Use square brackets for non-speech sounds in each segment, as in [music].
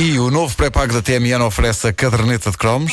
E o novo pré-pago da TMN oferece a caderneta de cromos.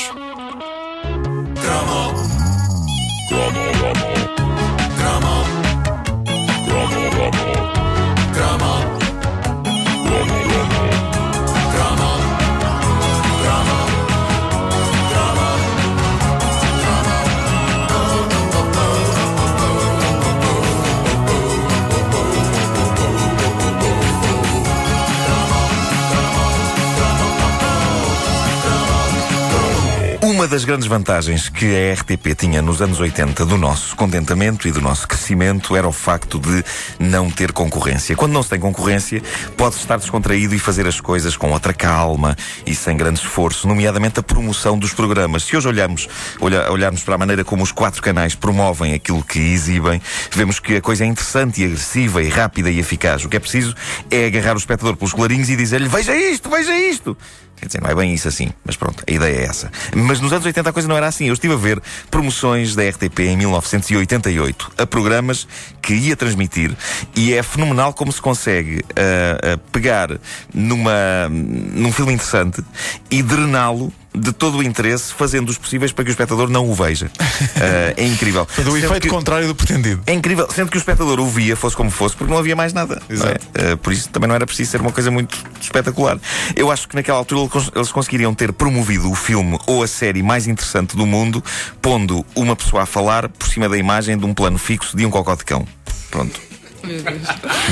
Uma das grandes vantagens que a RTP tinha nos anos 80 do nosso contentamento e do nosso crescimento era o facto de não ter concorrência. Quando não se tem concorrência, pode-se estar descontraído e fazer as coisas com outra calma e sem grande esforço, nomeadamente a promoção dos programas. Se hoje olhamos, olha, olharmos para a maneira como os quatro canais promovem aquilo que exibem, vemos que a coisa é interessante e agressiva e rápida e eficaz. O que é preciso é agarrar o espectador pelos colarinhos e dizer-lhe veja isto, veja isto. Quer dizer, não é bem isso assim, mas pronto, a ideia é essa. Mas nos anos 80 a coisa não era assim. Eu estive a ver promoções da RTP em 1988 a programas que ia transmitir e é fenomenal como se consegue uh, uh, pegar numa, num filme interessante e drená-lo de todo o interesse, fazendo os possíveis para que o espectador não o veja. Uh, [laughs] é incrível. Do efeito que, contrário do pretendido. É incrível, sendo que o espectador o via, fosse como fosse, porque não havia mais nada. Exato. É? Uh, por isso também não era preciso ser uma coisa muito espetacular. Eu acho que naquela altura eles conseguiriam ter promovido o filme ou a série mais interessante do mundo, pondo uma pessoa a falar por cima da imagem de um plano fixo de um cocó de cão. Pronto.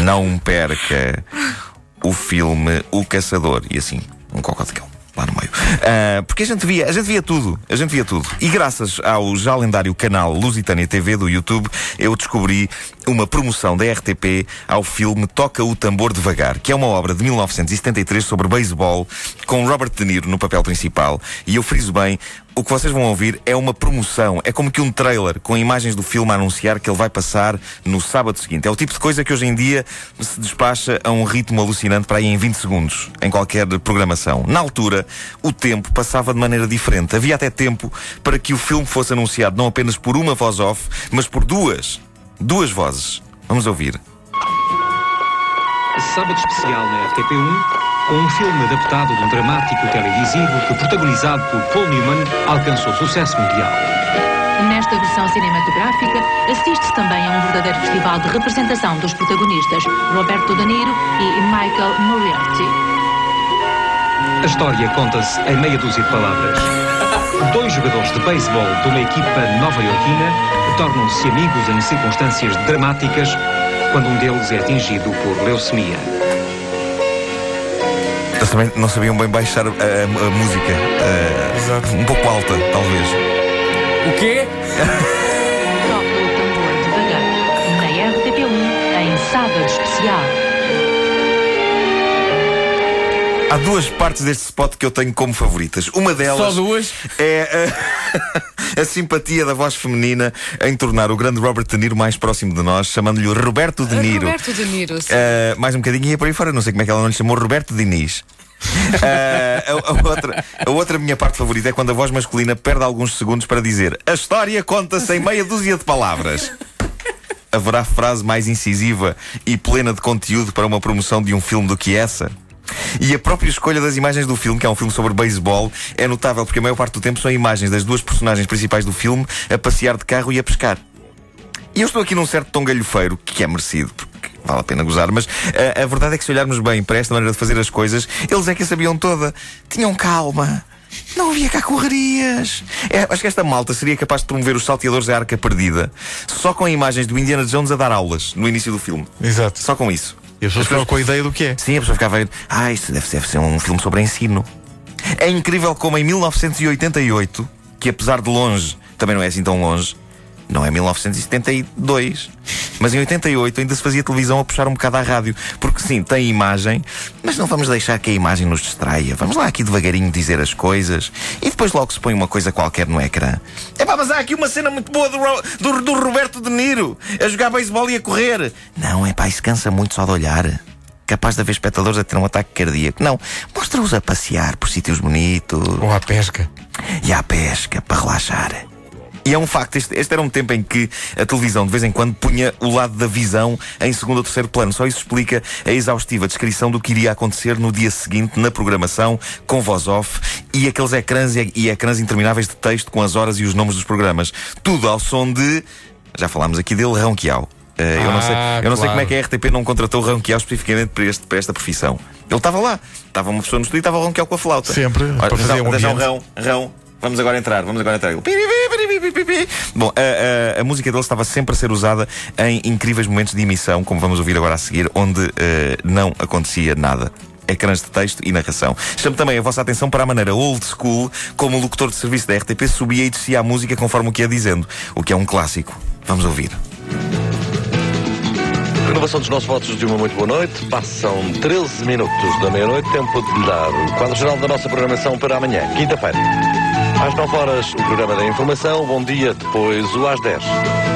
Não perca o filme O Caçador. E assim, um cocó de cão lá no meio. Uh, porque a gente via, a gente via tudo, a gente via tudo. E graças ao já lendário canal Lusitânia TV do YouTube, eu descobri uma promoção da RTP ao filme Toca o Tambor Devagar, que é uma obra de 1973 sobre beisebol, com Robert De Niro no papel principal. E eu friso bem, o que vocês vão ouvir é uma promoção. É como que um trailer com imagens do filme a anunciar que ele vai passar no sábado seguinte. É o tipo de coisa que hoje em dia se despacha a um ritmo alucinante para aí em 20 segundos, em qualquer programação. Na altura, o tempo passava de maneira diferente. Havia até tempo para que o filme fosse anunciado não apenas por uma voz off, mas por duas. Duas vozes. Vamos ouvir. Sábado especial na RTP1 com um filme adaptado de um dramático televisivo que, protagonizado por Paul Newman, alcançou sucesso mundial. Nesta versão cinematográfica, assiste-se também a um verdadeiro festival de representação dos protagonistas, Roberto De Niro e Michael Moriarty. A história conta-se em meia dúzia de palavras. Dois jogadores de beisebol de uma equipa nova-iorquina tornam-se amigos em circunstâncias dramáticas quando um deles é atingido por leucemia. Também não sabiam bem baixar a, a, a música. Uh, um pouco alta, talvez. O quê? Toca o tambor devagar. Na RTP1, em sábado especial. Há duas partes deste spot que eu tenho como favoritas. Uma delas. Só duas? É a, [laughs] a, simpatia da voz feminina em tornar o grande Robert De Niro mais próximo de nós, chamando-lhe Roberto De Niro. Roberto De Niro, sim. Uh, mais um bocadinho e ia por aí fora. Não sei como é que ela não lhe chamou Roberto Diniz. Uh, [laughs] a, a, outra, a outra minha parte favorita é quando a voz masculina perde alguns segundos para dizer a história conta-se em meia dúzia de palavras. Haverá frase mais incisiva e plena de conteúdo para uma promoção de um filme do que essa? E a própria escolha das imagens do filme, que é um filme sobre beisebol, é notável porque a maior parte do tempo são imagens das duas personagens principais do filme a passear de carro e a pescar. E eu estou aqui num certo tom galhofeiro, que é merecido, vale a pena gozar, mas a, a verdade é que se olharmos bem para esta maneira de fazer as coisas, eles é que a sabiam toda. Tinham calma. Não havia cá correrias. É, acho que esta malta seria capaz de promover os salteadores da arca perdida só com imagens do Indiana Jones a dar aulas no início do filme. Exato. Só com isso. E as pessoas ficavam com a ideia do que é. Sim, a pessoa ficava a ver. Ah, isto deve, deve ser um filme sobre ensino. É incrível como em 1988, que apesar de longe, também não é assim tão longe, não é 1972. Mas em 88 ainda se fazia televisão a puxar um bocado à rádio. Porque sim, tem imagem, mas não vamos deixar que a imagem nos distraia. Vamos lá aqui devagarinho dizer as coisas e depois logo se põe uma coisa qualquer no ecrã. É pá, mas há aqui uma cena muito boa do, do, do Roberto De Niro a jogar beisebol e a correr. Não, é pá, isso cansa muito só de olhar capaz de haver espectadores a ter um ataque cardíaco. Não, mostra-os a passear por sítios bonitos. Ou à pesca. E à pesca, para relaxar. E é um facto, este, este, era um tempo em que a televisão de vez em quando punha o lado da visão em segundo ou terceiro plano. Só isso explica a exaustiva descrição do que iria acontecer no dia seguinte na programação, com voz off e aqueles ecrãs e, e ecrãs intermináveis de texto com as horas e os nomes dos programas. Tudo ao som de. Já falámos aqui dele, Rão Quiau. Uh, eu não, sei, Ah, eu não sei claro. como é que a RTP não contratou o Rão Quiau especificamente para, este, para esta profissão. Ele estava lá, estava uma pessoa no estúdio e estava o Rão Quiau com a flauta. Sempre, Olha, para fazer atenção, um ambiente. Rão, Rão, vamos agora entrar, vamos agora entrar. Ele, Bom, a, a- a música dele estava sempre a ser usada em incríveis momentos de emissão, como vamos ouvir agora a seguir, onde eh, não acontecia nada. Ecrãs de texto e narração. Chamo também a vossa atenção para a maneira old school como o locutor de serviço da RTP subia e descia a música conforme o que ia dizendo, o que é um clássico. Vamos ouvir. Renovação dos nossos votos de uma muito boa noite. Passam 13 minutos da meia-noite, tempo de lhe dar o quadro geral da nossa programação para amanhã, quinta-feira. Às 9 horas, o programa da informação. Bom dia, depois o às 10.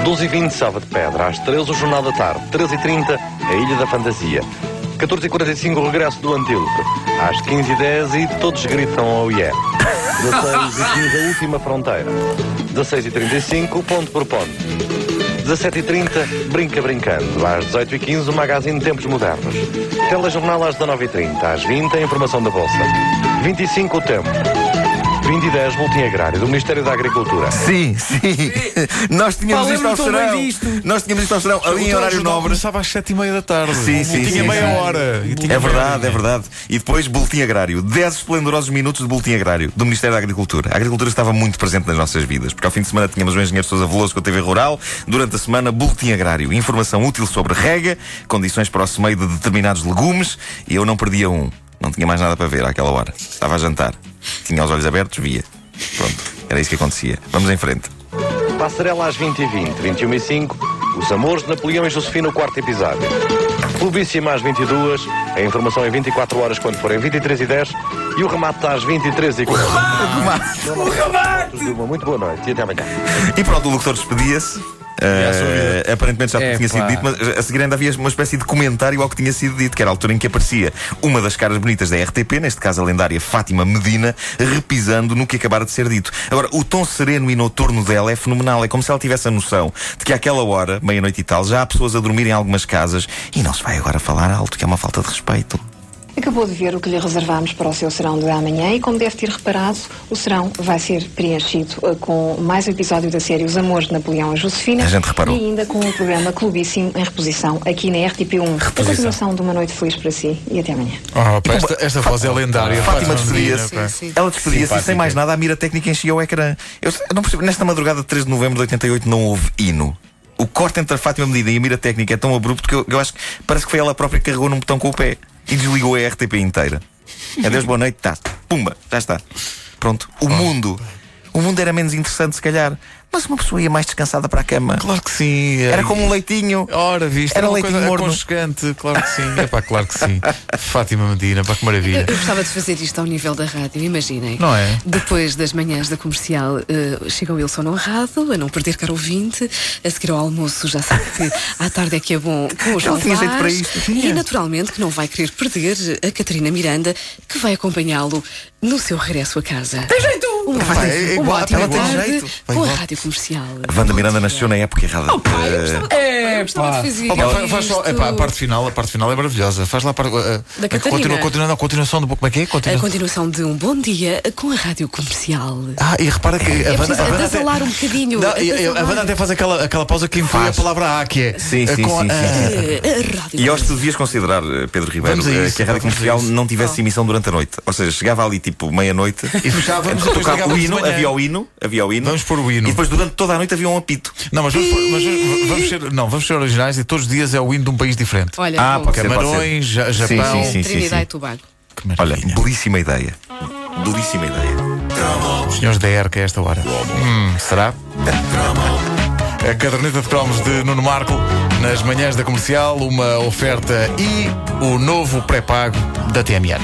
12h20, Salva de Pedra. Às 13 o Jornal da Tarde. 13h30, a Ilha da Fantasia. 14h45, o regresso do Antílope. Às 15h10 e todos gritam ao yeah. 16h15, a última fronteira. 16h35, ponto por ponto. 17h30, Brinca Brincando. Às 18h15, o Magazine Tempos Modernos. Telejornal às 19h30. Às 20 a informação da Bolsa. 25 o tempo. 20 e 10, Boletim Agrário, do Ministério da Agricultura. Sim, sim. Nós tínhamos isto ao serão. disto. Nós tínhamos isto ao serão ali em horário nobre. Começava às sete e meia da tarde. Sim, sim, Tinha sim, meia sim. hora. e tinha É meia verdade, hora. é verdade. E depois, Boletim Agrário. 10 esplendorosos minutos de Boletim Agrário do Ministério da Agricultura. A agricultura estava muito presente nas nossas vidas, porque ao fim de semana tínhamos o engenheiro Sousa Veloso com a TV Rural. Durante a semana, Boletim Agrário. Informação útil sobre rega, condições para o semeio de determinados legumes. E eu não perdia um. Não tinha mais nada para ver àquela hora. Estava a jantar. Tinha os olhos abertos, via. Pronto. Era isso que acontecia. Vamos em frente. Passarela às 20h20, 21 e 5 Os Amores de Napoleão e Josefina, o quarto episódio. Clubíssima às 22 A informação em 24 horas, quando forem 23 e 10 E o remate às 23 e 40 O remate! Uma muito boa noite e até amanhã. E pronto, o locutor despedia-se. Eh, aparentemente já É, tinha sido pá. dito, mas a seguir ainda havia uma espécie de comentário ao que tinha sido dito, que era a altura em que aparecia uma das caras bonitas da RTP, neste caso a lendária Fátima Medina, repisando no que acabara de ser dito. Agora, o tom sereno e noturno dela é fenomenal. É como se ela tivesse a noção de que àquela hora, meia-noite e tal, já há pessoas a dormir em algumas casas e não se vai agora falar alto, que é uma falta de respeito. Acabou de ver o que lhe reservámos para o seu serão de amanhã e, como deve ter reparado, o serão vai ser preenchido eh, com mais um episódio da série Os Amores de Napoleão e Josefina A gente reparou. e ainda com o programa Clubíssimo em reposição aqui na RTP1. A continuação de uma noite feliz para si e até amanhã. Oh, pá, esta, esta voz é lendária. Fátima despedia-se. Ela despedia-se e sem mais nada a mira técnica enchia o ecrã. Eu, eu não percebo, nesta madrugada de 3 de novembro de 88 não houve hino. O corte entre a Fátima Medina e a mira técnica é tão abrupto que eu, eu acho que parece que foi ela própria que carregou num botão com o pé e desligou a RTP inteira. Adeus, boa noite, tá. Pumba, já está. Pronto. O mundo. O mundo era menos interessante, se calhar. Mas uma pessoa ia mais descansada para a cama. Claro que sim. Era como um leitinho. Ora, viste? Era uma leitinho coisa morno. aconchegante. Claro que sim. É pá, claro que sim. [laughs] Fátima Medina, pá, que maravilha. Eu gostava de fazer isto ao nível da rádio, imaginem. Não é? Depois das manhãs da comercial, eh, chega o Wilson honrado, a não perder caro ouvinte, a seguir ao almoço, já sabe que [laughs] à tarde é que é bom com o João tinha jeito Vaz, para isto, E naturalmente que não vai querer perder a Catarina Miranda, que vai acompanhá-lo no seu regresso a casa. Tem jeito! Uma, é igual, uma ótima ela tem tarde jeito. Com a igual. rádio comercial. A Wanda Miranda nasceu na época errada. Eh, Eu gostava de fazer Oh, pá, faz- faz só- isto. epá, a parte final, a parte final é maravilhosa. Faz lá a parte. a- a- Da Catarina. continua, continua, não, a continuação do. Como é que é? A Continua. continuação de um bom dia com a rádio comercial. Ah, e repara que a É Wanda- a Wanda adasalar até- um bocadinho, Não, e- e a. Wanda até faz aquela, aquela pausa que inclui Faz. a palavra A, que é. Sim, eh, sim, com a- sim, sim. Eh, a rádio. E eu acho que tu devias considerar, eh, Pedro Ribeiro, Vamos a eh, isso, que a rádio vamos a comercial isso. não tivesse emissão durante a noite. Ou seja, chegava ali tipo meia-noite E [laughs] fechávamos, a depois o hino, havia o hino, havia o hino. Vamos pôr o hino. E depois durante toda a noite havia um apito. Não, mas vamos, pôr- mas vamos- ser, não, vamos ser originais e todos os dias é o hino de um país diferente. Olha, Ah, pode ser, pode Camarões, ser. Ja- Sim, Japão. sim, sim. Trinidade e Tobago. Olha, belíssima ideia. Belíssima ideia. Senhores da ERC a esta hora. Hum, será? A caderneta de cromos de Nuno Marco nas manhãs da comercial, uma oferta e o novo pré-pago da TMN.